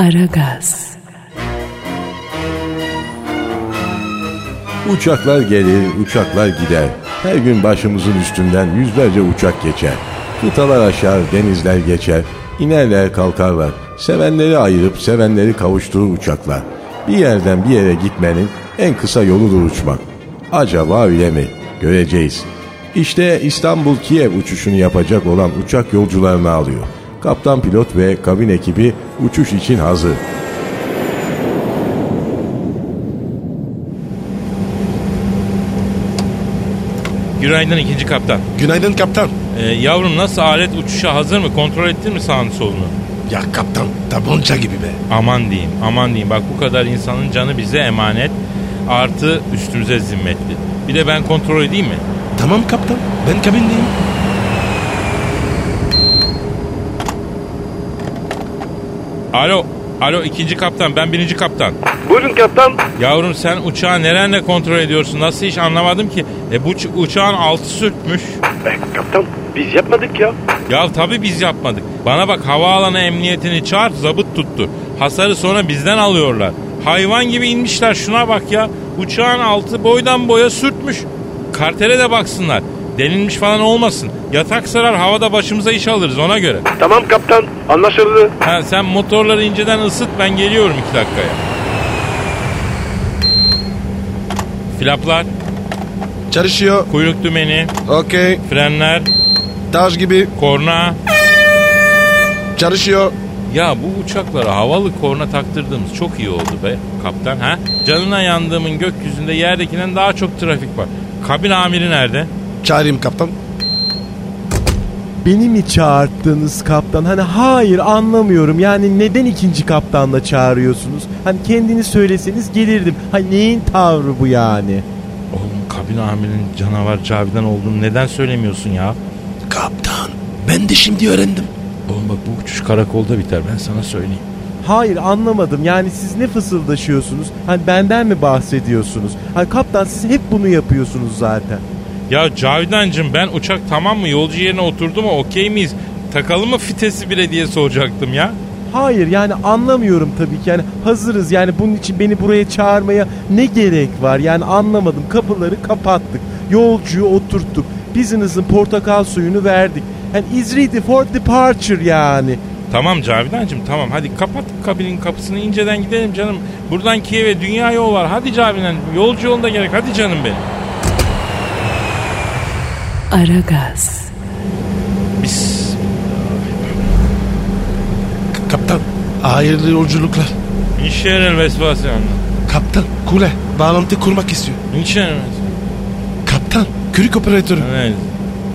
Aragaz. Uçaklar gelir, uçaklar gider. Her gün başımızın üstünden yüzlerce uçak geçer. Kıtalar aşar, denizler geçer. İnerler, kalkarlar. Sevenleri ayırıp sevenleri kavuşturur uçaklar. Bir yerden bir yere gitmenin en kısa yoludur uçmak. Acaba öyle mi? Göreceğiz. İşte İstanbul-Kiev uçuşunu yapacak olan uçak yolcularını alıyor. Kaptan pilot ve kabin ekibi uçuş için hazır. Günaydın ikinci kaptan. Günaydın kaptan. Ee, yavrum nasıl alet uçuşa hazır mı? Kontrol ettin mi sağını solunu? Ya kaptan tabanca gibi be. Aman diyeyim, aman diyeyim. Bak bu kadar insanın canı bize emanet. Artı üstümüze zimmetli. Bir de ben kontrol edeyim mi? Tamam kaptan ben kabindeyim. Alo, alo ikinci kaptan ben birinci kaptan. Buyurun kaptan. Yavrum sen uçağı nerenle kontrol ediyorsun? Nasıl hiç anlamadım ki. E bu uçağın altı sürtmüş. E, kaptan biz yapmadık ya. Ya tabii biz yapmadık. Bana bak havaalanı emniyetini çağır zabıt tuttu. Hasarı sonra bizden alıyorlar. Hayvan gibi inmişler şuna bak ya. Uçağın altı boydan boya sürtmüş. Kartere de baksınlar. Delinmiş falan olmasın. Yatak sarar havada başımıza iş alırız ona göre. Tamam kaptan anlaşıldı. Ha, sen motorları inceden ısıt ben geliyorum iki dakikaya. Flaplar, Çalışıyor. kuyruk dümeni, Okey. frenler, Taş gibi. korna. Çalışıyor. Ya bu uçaklara havalı korna taktırdığımız çok iyi oldu be kaptan ha? Canına yandığımın gökyüzünde yerdekinden daha çok trafik var. Kabin amiri nerede? Çağırayım kaptan. Beni mi çağırttınız kaptan? Hani hayır anlamıyorum. Yani neden ikinci kaptanla çağırıyorsunuz? Hani kendini söyleseniz gelirdim. Hani neyin tavrı bu yani? Oğlum kabin amirinin canavar Cavidan olduğunu neden söylemiyorsun ya? Kaptan ben de şimdi öğrendim. Oğlum bak bu uçuş karakolda biter ben sana söyleyeyim. Hayır anlamadım. Yani siz ne fısıldaşıyorsunuz? Hani benden mi bahsediyorsunuz? Hani kaptan siz hep bunu yapıyorsunuz zaten. Ya Cavidancığım ben uçak tamam mı yolcu yerine oturdu mu okey miyiz? Takalım mı fitesi bile diye soracaktım ya. Hayır yani anlamıyorum tabii ki. Yani hazırız yani bunun için beni buraya çağırmaya ne gerek var? Yani anlamadım. Kapıları kapattık. Yolcuyu oturttuk. Business'ın portakal suyunu verdik. And is ready for departure yani. Tamam Cavidancığım tamam hadi kapat kabinin kapısını inceden gidelim canım. Buradan Kiev'e dünya yol var. Hadi Cavidan yolcu yolunda gerek hadi canım benim. Aragaz. Biz kaptan hayırlı yolculuklar. İnşallah vesvasyon. Kaptan kule bağlantı kurmak istiyor. İnşallah. Kaptan kürük operatörü Evet.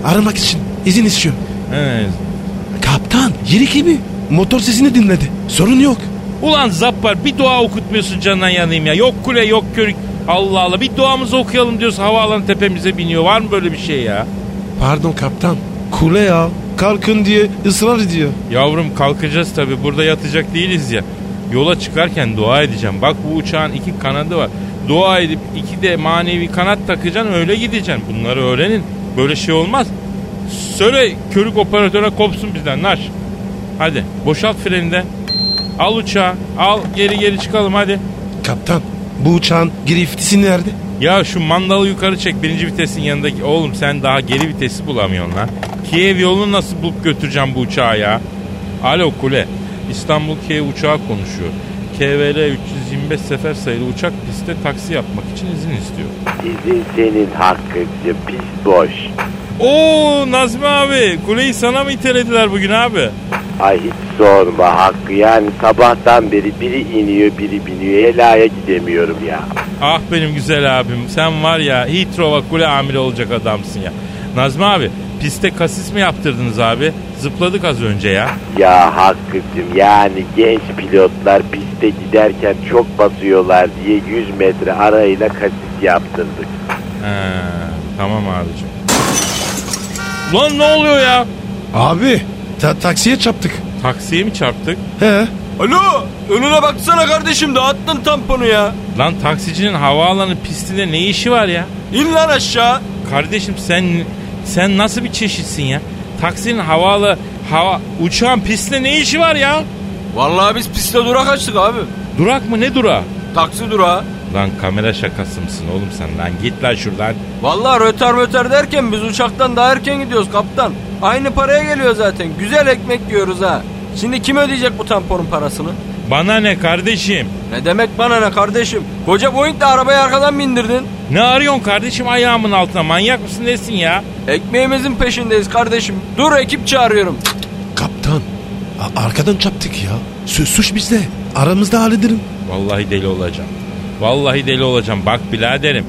aramak için izin istiyor. Evet. Kaptan yeri gibi motor sesini dinledi. Sorun yok. Ulan Zappar bir dua okutmuyorsun canından yanayım ya. Yok kule yok körük. Allah Allah bir duamızı okuyalım diyoruz havaalanı tepemize biniyor. Var mı böyle bir şey ya? Pardon kaptan. Kule ya. Kalkın diye ısrar ediyor. Yavrum kalkacağız tabi burada yatacak değiliz ya. Yola çıkarken dua edeceğim. Bak bu uçağın iki kanadı var. Dua edip iki de manevi kanat takacaksın öyle gideceksin. Bunları öğrenin. Böyle şey olmaz. Söyle körük operatöre kopsun bizden naş. Hadi boşalt freni de. Al uçağı. Al geri geri çıkalım hadi. Kaptan bu uçağın griftisi nerede? Ya şu mandalı yukarı çek birinci vitesin yanındaki. Oğlum sen daha geri vitesi bulamıyorsun lan. Kiev yolunu nasıl bulup götüreceğim bu uçağı ya? Alo kule. İstanbul Kiev uçağı konuşuyor. KVL 325 sefer sayılı uçak pistte taksi yapmak için izin istiyor. İzin senin hakkınca pis boş. Oo Nazmi abi kuleyi sana mı itelediler bugün abi? Ay hiç sorma Hakkı yani sabahtan beri biri iniyor biri biniyor helaya gidemiyorum ya. Ah benim güzel abim sen var ya Heathrow'a kule amiri olacak adamsın ya. Nazmi abi piste kasis mi yaptırdınız abi? Zıpladık az önce ya. Ya Hakkı'cım yani genç pilotlar piste giderken çok basıyorlar diye 100 metre arayla kasis yaptırdık. He, tamam abicim. Lan ne oluyor ya? Abi ta- taksiye çarptık. Taksiye mi çarptık? He. Alo önüne baksana kardeşim dağıttın tamponu ya. Lan taksicinin havaalanı pistinde ne işi var ya? İn lan aşağı. Kardeşim sen sen nasıl bir çeşitsin ya? Taksinin havalı hava uçağın pistinde ne işi var ya? Vallahi biz piste durak açtık abi. Durak mı ne durağı? Taksi durağı. Lan kamera şakası mısın oğlum sen lan git lan şuradan. Vallahi röter röter derken biz uçaktan daha erken gidiyoruz kaptan. Aynı paraya geliyor zaten. Güzel ekmek yiyoruz ha. Şimdi kim ödeyecek bu tamponun parasını? Bana ne kardeşim? Ne demek bana ne kardeşim? Koca Boeing'le arabayı arkadan bindirdin. Ne arıyorsun kardeşim ayağımın altına manyak mısın nesin ya? Ekmeğimizin peşindeyiz kardeşim. Dur ekip çağırıyorum. Kaptan. a- arkadan çaptık ya. Su- suç bizde. Aramızda hallederim. Vallahi deli olacağım. Vallahi deli olacağım. Bak biraderim.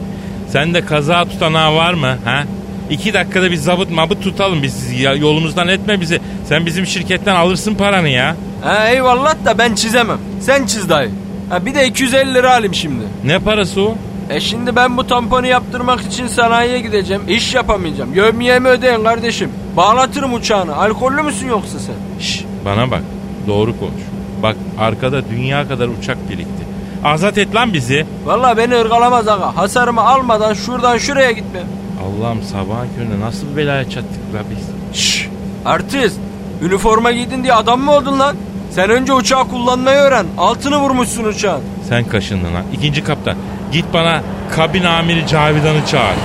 Sende kaza tutanağı var mı? Ha? İki dakikada bir zabıt mabıt tutalım biz ya, yolumuzdan etme bizi. Sen bizim şirketten alırsın paranı ya. Ha eyvallah da ben çizemem. Sen çiz dayı. Ha bir de 250 lira alayım şimdi. Ne parası o? E şimdi ben bu tamponu yaptırmak için sanayiye gideceğim. İş yapamayacağım. Yövmiyemi ödeyin kardeşim. Bağlatırım uçağını. Alkollü müsün yoksa sen? Şş, bana bak. Doğru konuş. Bak arkada dünya kadar uçak birikti. Azat et lan bizi. Vallahi beni ırgalamaz aga. Hasarımı almadan şuradan şuraya gitmem. Allah'ım sabahın köründe nasıl bir belaya çattık la biz. Şşş. Artist. Üniforma giydin diye adam mı oldun lan? Sen önce uçağı kullanmayı öğren. Altını vurmuşsun uçağın. Sen kaşındın ha. İkinci kaptan. Git bana kabin amiri Cavidan'ı çağır.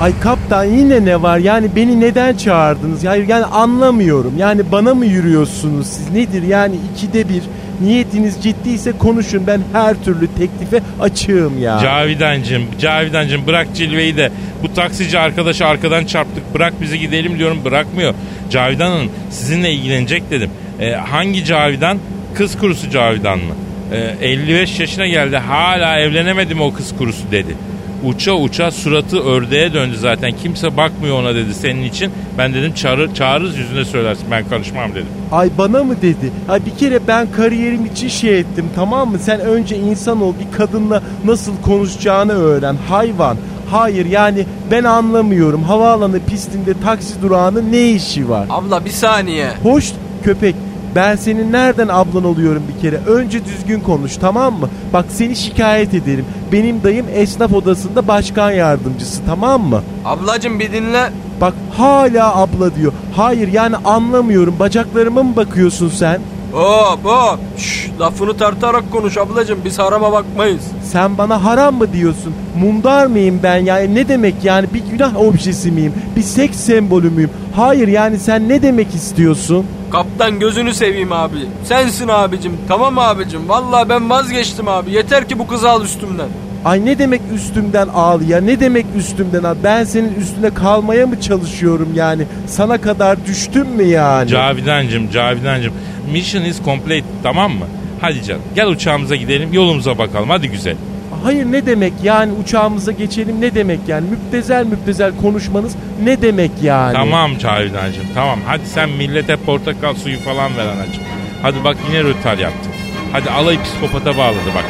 Ay kaptan yine ne var? Yani beni neden çağırdınız? Hayır yani anlamıyorum. Yani bana mı yürüyorsunuz siz? Nedir yani ikide bir niyetiniz ciddiyse konuşun. Ben her türlü teklife açığım ya. Cavidancım, Cavidancım bırak cilveyi de bu taksici arkadaşı arkadan çarptık. Bırak bizi gidelim diyorum bırakmıyor. Cavidan Hanım sizinle ilgilenecek dedim. Ee, hangi Cavidan? Kız kurusu Cavidan mı? Ee, 55 yaşına geldi hala evlenemedim o kız kurusu dedi. Uça uça suratı ördeğe döndü zaten. Kimse bakmıyor ona dedi senin için. Ben dedim çağır, çağırırız yüzüne söylersin ben karışmam dedim. Ay bana mı dedi? Ay bir kere ben kariyerim için şey ettim tamam mı? Sen önce insan ol bir kadınla nasıl konuşacağını öğren. Hayvan. Hayır yani ben anlamıyorum. Havaalanı pistinde taksi durağının ne işi var? Abla bir saniye. Hoş köpek. Ben senin nereden ablan oluyorum bir kere? Önce düzgün konuş tamam mı? Bak seni şikayet ederim. Benim dayım esnaf odasında başkan yardımcısı tamam mı? Ablacım bir dinle. Bak hala abla diyor. Hayır yani anlamıyorum. Bacaklarıma mı bakıyorsun sen? Hop hop. Şşş, lafını tartarak konuş ablacım. Biz harama bakmayız. Sen bana haram mı diyorsun? Mundar mıyım ben yani ne demek yani bir günah objesi miyim? Bir seks sembolü müyüm? Hayır yani sen ne demek istiyorsun? Kaptan gözünü seveyim abi. Sensin abicim. Tamam abicim. Vallahi ben vazgeçtim abi. Yeter ki bu kızı al üstümden. Ay ne demek üstümden ağlı ya ne demek üstümden ağlı? Ben senin üstüne kalmaya mı çalışıyorum yani? Sana kadar düştüm mü yani? Cavidancım, Cavidancım. Mission is complete tamam mı? Hadi canım gel uçağımıza gidelim yolumuza bakalım hadi güzel. Hayır ne demek yani uçağımıza geçelim ne demek yani? Müptezel müptezel konuşmanız ne demek yani? Tamam Cavidancım tamam hadi sen millete portakal suyu falan ver anacığım. Hadi bak yine rötar yaptın. Hadi alayı psikopata bağladı bak.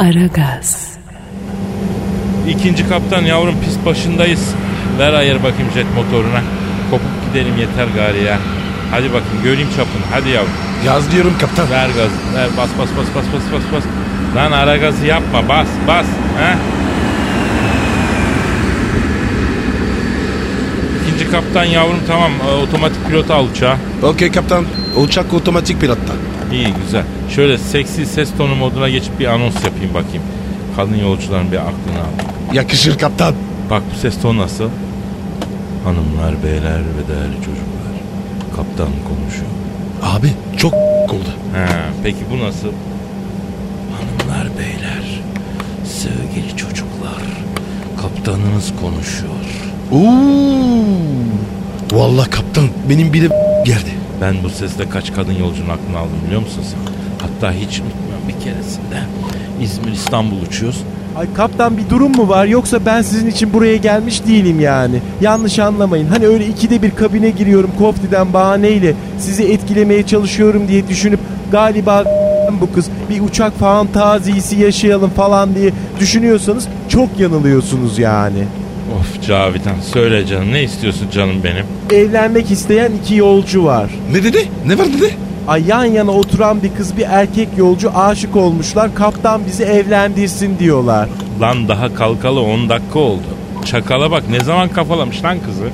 Aragaz, İkinci kaptan yavrum pis başındayız. Ver ayır bakayım jet motoruna. Kopup gidelim yeter gari ya. Hadi bakayım göreyim çapını hadi yavrum. Yaz diyorum kaptan. Ver gaz ver bas bas bas bas bas bas bas. Lan ara gazı yapma bas bas. He? İkinci kaptan yavrum tamam e, otomatik pilota al uçağı. Okey kaptan. Uçak otomatik pilotta. İyi güzel. Şöyle seksi ses tonu moduna geçip bir anons yapayım bakayım. Kadın yolcuların bir aklını al. Yakışır kaptan. Bak bu ses tonu nasıl? Hanımlar, beyler ve değerli çocuklar. Kaptan konuşuyor. Abi çok oldu. Ha, peki bu nasıl? Hanımlar, beyler, sevgili çocuklar. Kaptanınız konuşuyor. Oo. Vallahi kaptan benim bir de geldi. Ben bu sesle kaç kadın yolcunun aklını aldım biliyor musun sen? Hatta hiç unutmuyorum bir keresinde. İzmir İstanbul uçuyoruz. Ay kaptan bir durum mu var yoksa ben sizin için buraya gelmiş değilim yani. Yanlış anlamayın. Hani öyle ikide bir kabine giriyorum koftiden bahaneyle sizi etkilemeye çalışıyorum diye düşünüp galiba bu kız bir uçak fantazisi yaşayalım falan diye düşünüyorsanız çok yanılıyorsunuz yani. Of Cavidan söyle canım ne istiyorsun canım benim? Evlenmek isteyen iki yolcu var. Ne dedi? Ne var dedi? Ay yan yana oturan bir kız bir erkek yolcu aşık olmuşlar. Kaptan bizi evlendirsin diyorlar. Lan daha kalkalı 10 dakika oldu. Çakala bak ne zaman kafalamış lan kızı?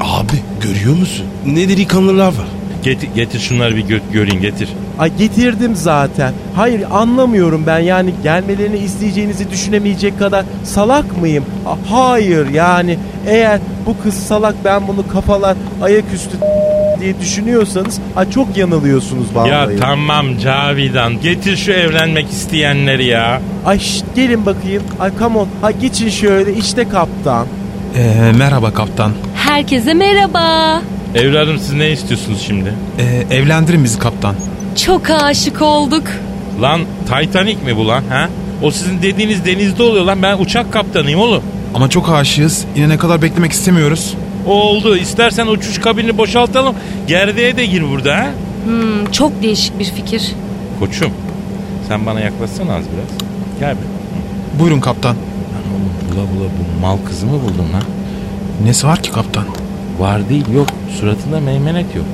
Abi görüyor musun? Ne delikanlılar var. Getir, getir şunları bir gö- göreyim getir. Ay getirdim zaten. Hayır anlamıyorum ben yani gelmelerini isteyeceğinizi düşünemeyecek kadar salak mıyım? Ha- Hayır yani eğer bu kız salak ben bunu kafalar ayaküstü diye düşünüyorsanız ay çok yanılıyorsunuz vallahi. Ya tamam Cavidan getir şu evlenmek isteyenleri ya. Ay şşt, gelin bakayım. Ay come on. Ay geçin şöyle işte kaptan. Ee, merhaba kaptan. Herkese merhaba. Evladım siz ne istiyorsunuz şimdi? Ee, evlendirin bizi kaptan. Çok aşık olduk. Lan Titanic mi bu lan ha? O sizin dediğiniz denizde oluyor lan ben uçak kaptanıyım oğlum. Ama çok aşığız. Yine ne kadar beklemek istemiyoruz. Oldu istersen uçuş kabinini boşaltalım. Gerdeğe de gir burada ha. Hmm, çok değişik bir fikir. Koçum sen bana yaklaşsana az biraz. Gel bir. Buyurun kaptan. Lan oğlum bula bula bu mal kızı mı buldun lan? Nesi var ki kaptan? Var değil yok. Suratında meymenet yok.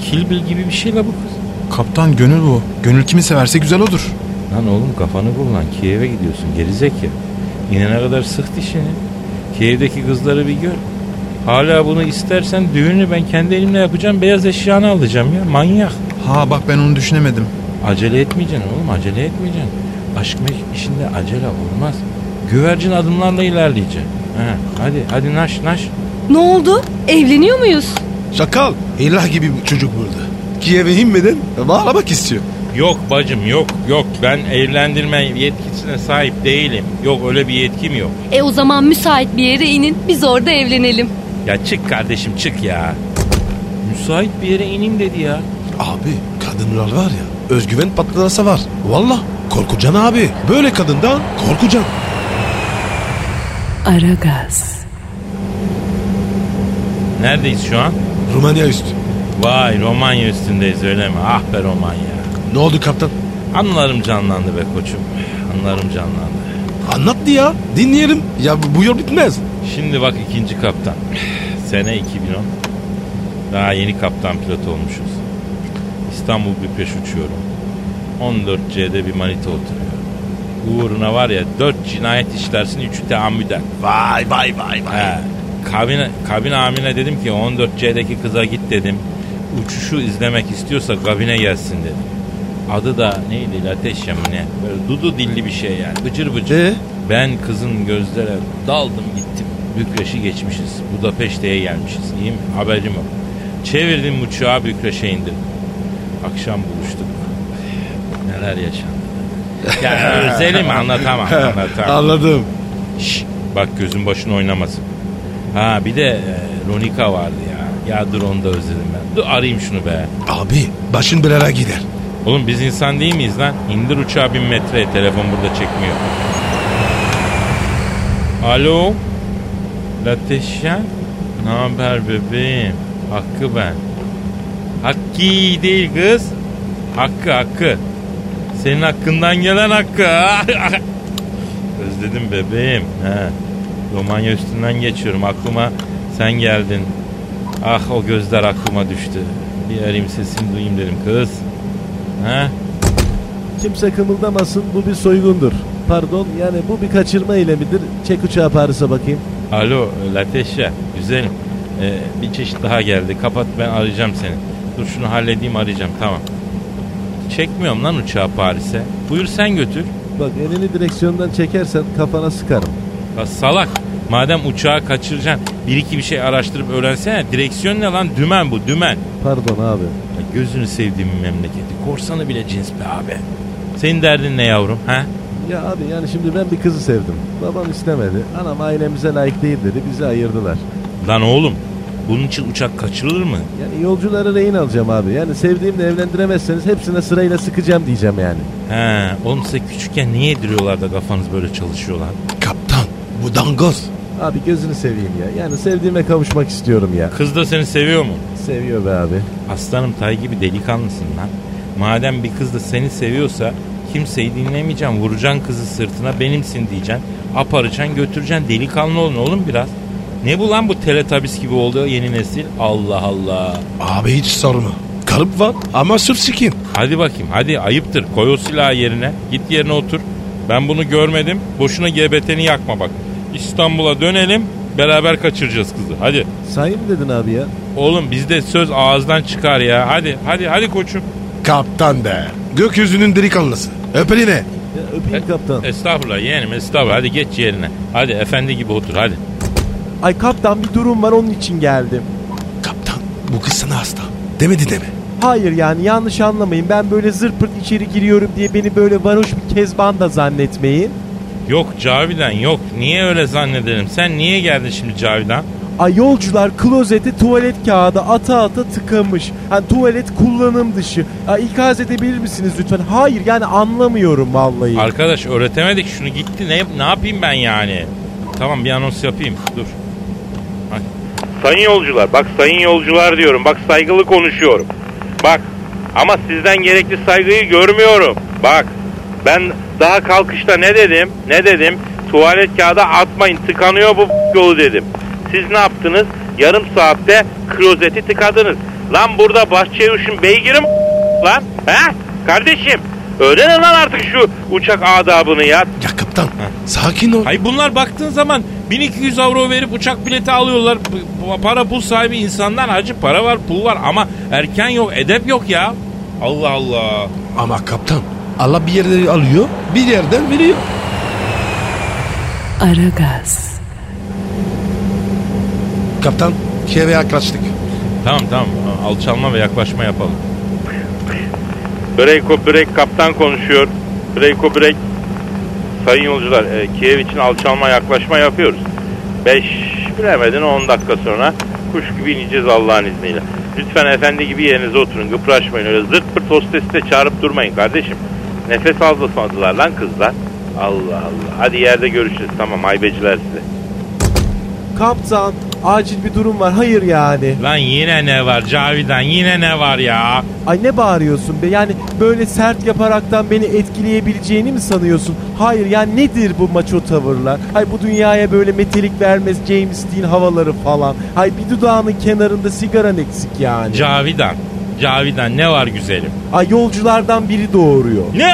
Kilbil gibi bir şey la bu kız. Kaptan gönül bu. Gönül kimi severse güzel odur. Lan oğlum kafanı kullan. Kiev'e gidiyorsun gerizekalı. İnene kadar sık dişini. Kiev'deki kızları bir gör. Hala bunu istersen düğünü ben kendi elimle yapacağım. Beyaz eşyanı alacağım ya. Manyak. Ha bak ben onu düşünemedim. Acele etmeyeceksin oğlum acele etmeyeceksin. Aşk meşk işinde acele olmaz. Güvercin adımlarla ilerleyeceksin. Ha, hadi hadi naş naş. Ne oldu? Evleniyor muyuz? Şakal. İlah gibi bir çocuk burada. Kiev'e inmeden bağlamak istiyor. Yok bacım yok yok ben evlendirme yetkisine sahip değilim. Yok öyle bir yetkim yok. E o zaman müsait bir yere inin. Biz orada evlenelim. Ya çık kardeşim çık ya. Müsait bir yere ineyim dedi ya. Abi kadınlar var ya özgüven patlaması var. Valla korkucan abi. Böyle kadından korkucan. Aragaz, Neredeyiz şu an? Rumanya üstü. Vay Romanya üstündeyiz öyle mi? Ah be Romanya. Ne oldu kaptan? Anılarım canlandı be koçum. Anılarım canlandı. Anlattı ya. Dinleyelim. Ya bu, yol bitmez. Şimdi bak ikinci kaptan. Sene 2010. Daha yeni kaptan pilot olmuşuz. İstanbul Bükreş uçuyorum. 14C'de bir manita oturuyor. Uğruna var ya 4 cinayet işlersin 3'ü teammüden. Vay vay vay He. Kabin, kabin amirine dedim ki 14C'deki kıza git dedim. Uçuşu izlemek istiyorsa kabine gelsin dedim. Adı da neydi Lateşya mı ne? Böyle dudu dilli bir şey yani. Bıcır bıcır. Ee? Ben kızın gözlere daldım gittim. Bükreş'i geçmişiz. Budapeşte'ye gelmişiz. İyi mi? Haberim yok. Çevirdim uçağı Bükreş'e indirdim. Akşam buluştuk. Neler yaşandı. Ya özelim anlatamam. anlatamam. Anladım. Şş, bak gözün başın oynamasın. Ha bir de e, Ronika vardı ya. Ya dur onu da özledim ben. Dur arayayım şunu be. Abi başın belaya gider. Oğlum biz insan değil miyiz lan? İndir uçağı bin metre. Telefon burada çekmiyor. Alo? Lateşya? Ne haber bebeğim? Hakkı ben. Hakkı değil kız. Hakkı Hakkı. Senin hakkından gelen Hakkı. Özledim bebeğim. He. Romanya üstünden geçiyorum. Aklıma sen geldin. Ah o gözler aklıma düştü. Bir arayayım sesini duyayım dedim kız. He? Kimse kımıldamasın bu bir soygundur. Pardon yani bu bir kaçırma eylemidir. Çek uçağı Paris'e bakayım. Alo Lateşya güzelim. Ee, bir çeşit daha geldi. Kapat ben arayacağım seni. Dur şunu halledeyim arayacağım tamam. Çekmiyorum lan uçağı Paris'e. Buyur sen götür. Bak elini direksiyondan çekersen kafana sıkarım. Ya salak. Madem uçağı kaçıracaksın bir iki bir şey araştırıp öğrensene. Direksiyon ne lan? Dümen bu dümen. Pardon abi. Ya gözünü sevdiğim memleketi. Korsanı bile cins be abi. Senin derdin ne yavrum ha? Ya abi yani şimdi ben bir kızı sevdim. Babam istemedi. Anam ailemize layık değil dedi. Bizi ayırdılar. Lan oğlum bunun için uçak kaçırılır mı? Yani yolcuları rehin alacağım abi. Yani sevdiğimle evlendiremezseniz hepsine sırayla sıkacağım diyeceğim yani. He, oğlum size küçükken niye yediriyorlar da kafanız böyle çalışıyor lan? Kaptan bu dangoz. Abi gözünü seveyim ya. Yani sevdiğime kavuşmak istiyorum ya. Kız da seni seviyor mu? Seviyor be abi. Aslanım tay gibi delikanlısın lan. Madem bir kız da seni seviyorsa kimseyi dinlemeyeceksin. Vuracaksın kızı sırtına benimsin diyeceksin. Aparacaksın götüreceksin. Delikanlı olun oğlum biraz. Ne bu lan bu teletabis gibi oldu yeni nesil? Allah Allah. Abi hiç sorma. Karıp var ama sırf sikin. Hadi bakayım hadi ayıptır. Koy o silahı yerine. Git yerine otur. Ben bunu görmedim. Boşuna GBT'ni yakma bak. İstanbul'a dönelim. Beraber kaçıracağız kızı. Hadi. Say mı dedin abi ya? Oğlum bizde söz ağızdan çıkar ya. Hadi hadi hadi koçum. Kaptan be. Gökyüzünün delikanlısı. Öp eline. ya öpeyim kaptan. Estağfurullah yeğenim estağfurullah. Hadi geç yerine. Hadi efendi gibi otur hadi. Ay kaptan bir durum var onun için geldim. Kaptan bu kız sana hasta. Demedi deme. Hayır yani yanlış anlamayın. Ben böyle zırt pırt içeri giriyorum diye beni böyle varoş bir kezban da zannetmeyin. Yok Cavidan yok. Niye öyle zannedelim? Sen niye geldin şimdi Cavidan? Ay yolcular klozete tuvalet kağıdı ata ata tıkamış. Hani tuvalet kullanım dışı. Ay ikaz edebilir misiniz lütfen? Hayır yani anlamıyorum vallahi. Arkadaş öğretemedik şunu gitti. Ne, ne yapayım ben yani? Tamam bir anons yapayım. Dur. Hadi. Sayın yolcular bak sayın yolcular diyorum. Bak saygılı konuşuyorum. Bak ama sizden gerekli saygıyı görmüyorum. Bak ben daha kalkışta ne dedim? Ne dedim? Tuvalet kağıdı atmayın tıkanıyor bu yolu dedim. Siz ne yaptınız? Yarım saatte klozeti tıkadınız. Lan burada Bahçeyuş'un beygiri mi lan? He? Kardeşim öğrenin lan artık şu uçak adabını ya. Ya kaptan sakin ol. Hay bunlar baktığın zaman 1200 avro verip uçak bileti alıyorlar. Bu Para pul sahibi insanlar acı para var pul var ama erken yok edep yok ya. Allah Allah. Ama kaptan Allah bir yerleri alıyor bir yerden veriyor. Aragaz, Kaptan kere yaklaştık. Tamam tamam alçalma ve yaklaşma yapalım. Breyko Brek kaptan konuşuyor. Breyko Brek sayın yolcular e, Kiev için alçalma yaklaşma yapıyoruz. 5 bilemedin 10 dakika sonra kuş gibi ineceğiz Allah'ın izniyle. Lütfen efendi gibi yerinize oturun gıpraşmayın öyle zırt pırt hostesi de çağırıp durmayın kardeşim. Nefes aldatmadılar lan kızlar. Allah Allah. Hadi yerde görüşürüz tamam haybeciler size. Kaptan acil bir durum var. Hayır yani. Lan yine ne var Cavidan yine ne var ya? Ay ne bağırıyorsun be? Yani böyle sert yaparaktan beni etkileyebileceğini mi sanıyorsun? Hayır yani nedir bu maço tavırlar? Hay bu dünyaya böyle metalik vermez James Dean havaları falan. Hay bir dudağının kenarında sigaran eksik yani. Cavidan. Cavidan ne var güzelim? Ay yolculardan biri doğuruyor. Ne?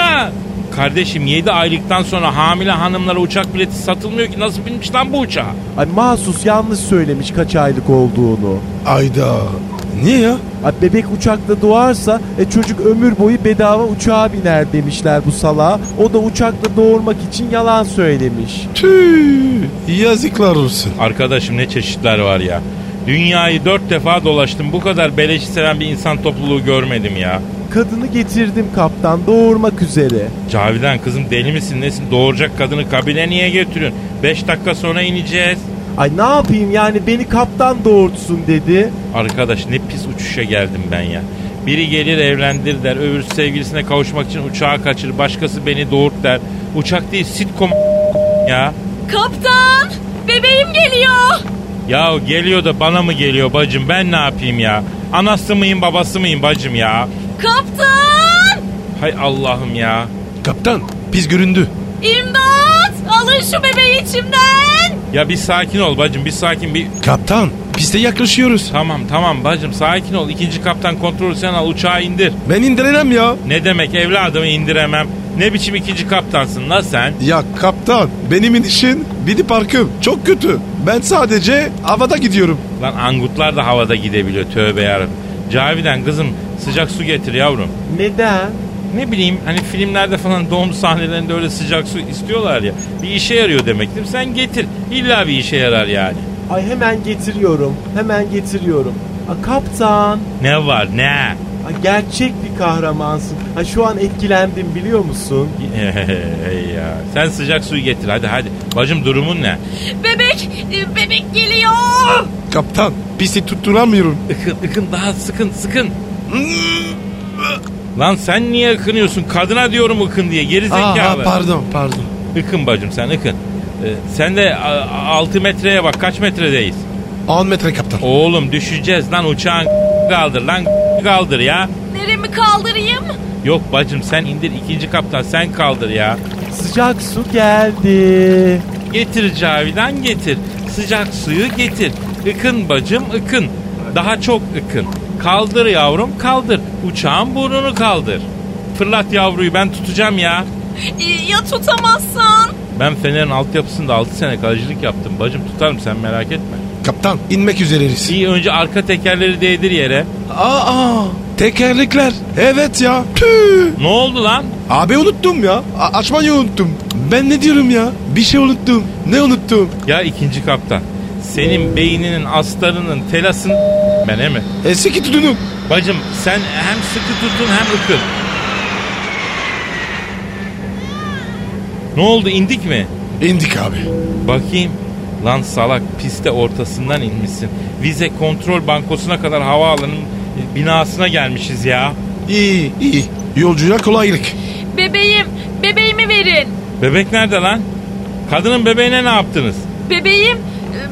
Kardeşim 7 aylıktan sonra hamile hanımlara uçak bileti satılmıyor ki nasıl binmiş lan bu uçağa? Ay mahsus yanlış söylemiş kaç aylık olduğunu. Ayda. Niye ya? Ay bebek uçakta doğarsa e, çocuk ömür boyu bedava uçağa biner demişler bu salağa. O da uçakta doğurmak için yalan söylemiş. Tüh. Yazıklar olsun. Arkadaşım ne çeşitler var ya. Dünyayı dört defa dolaştım. Bu kadar beleşi seven bir insan topluluğu görmedim ya. Kadını getirdim kaptan doğurmak üzere. Cavidan kızım deli misin nesin? Doğuracak kadını kabine niye getiriyorsun? Beş dakika sonra ineceğiz. Ay ne yapayım yani beni kaptan doğurtsun dedi. Arkadaş ne pis uçuşa geldim ben ya. Biri gelir evlendir der. Öbürsü sevgilisine kavuşmak için uçağa kaçır. Başkası beni doğurt der. Uçak değil sitcom ya. Kaptan! Bebeğim geliyor. Ya geliyor da bana mı geliyor bacım ben ne yapayım ya? Anası mıyım babası mıyım bacım ya? Kaptan! Hay Allah'ım ya. Kaptan pis göründü. İmdat! Alın şu bebeği içimden! Ya bir sakin ol bacım bir sakin bir... Kaptan piste yaklaşıyoruz. Tamam tamam bacım sakin ol. İkinci kaptan kontrolü sen al uçağı indir. Ben indiremem ya. Ne demek evladımı indiremem. Ne biçim ikinci kaptansın la sen? Ya kaptan benim inişin bidi parkım çok kötü. Ben sadece havada gidiyorum. Lan angutlar da havada gidebiliyor tövbe yarabbim. Cavidan kızım sıcak su getir yavrum. Neden? Ne bileyim hani filmlerde falan doğum sahnelerinde öyle sıcak su istiyorlar ya. Bir işe yarıyor demektir. Sen getir. İlla bir işe yarar yani. Ay hemen getiriyorum. Hemen getiriyorum. Ay kaptan. Ne var ne? Ay gerçek bir kahramansın. Ay şu an etkilendim biliyor musun? Hey ya. Sen sıcak suyu getir hadi hadi. Bacım durumun ne? Bebek! e, Bebek geliyor! Kaptan pisti tutturamıyorum. Ikın ıkın daha sıkın sıkın. Lan sen niye ıkınıyorsun? Kadına diyorum ıkın diye geri Aa, zekalı. pardon pardon. Ikın bacım sen ıkın. Ee, sen de 6 metreye bak kaç metredeyiz? 10 metre kaptan. Oğlum düşeceğiz lan uçağın kaldır lan kaldır ya. Neremi kaldırayım? Yok bacım sen indir ikinci kaptan sen kaldır ya. Sıcak su geldi. Getir Cavidan getir. Sıcak suyu getir. Ikın bacım ıkın. Daha çok ıkın. Kaldır yavrum kaldır. Uçağın burnunu kaldır. Fırlat yavruyu ben tutacağım ya. Ya tutamazsan? Ben Fener'in altyapısında 6 sene kalecilik yaptım. Bacım tutarım sen merak etme. Kaptan inmek üzereyiz. İyi önce arka tekerleri değdir yere. Aa, tekerlekler. Evet ya. Tüh. Ne oldu lan? Abi unuttum ya. A- açmayı unuttum. Ben ne diyorum ya? Bir şey unuttum. Ne unuttum? Ya ikinci kaptan. Senin beyninin astarının telasın... Ben mi? Eski tutunum. Bacım sen hem sıkı tutun hem ıkın. Ne oldu indik mi? İndik abi. Bakayım. Lan salak piste ortasından inmişsin. Vize kontrol bankosuna kadar havaalanının binasına gelmişiz ya. İyi iyi. Yolcuya kolaylık. Bebeğim, bebeğimi verin. Bebek nerede lan? Kadının bebeğine ne yaptınız? Bebeğim,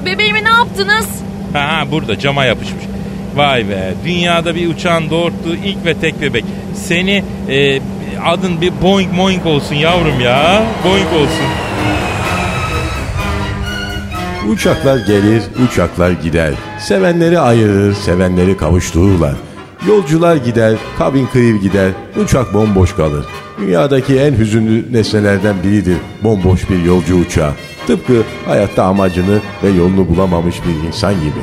bebeğimi ne yaptınız? Ha, ha burada cama yapışmış. Vay be dünyada bir uçağın doğurttuğu ilk ve tek bebek. Seni e, adın bir Boeing Boeing olsun yavrum ya. Boeing olsun. Uçaklar gelir, uçaklar gider. Sevenleri ayırır, sevenleri kavuştururlar. Yolcular gider, kabin kıyır gider, uçak bomboş kalır. Dünyadaki en hüzünlü nesnelerden biridir bomboş bir yolcu uçağı. Tıpkı hayatta amacını ve yolunu bulamamış bir insan gibi.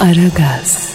Aragaz.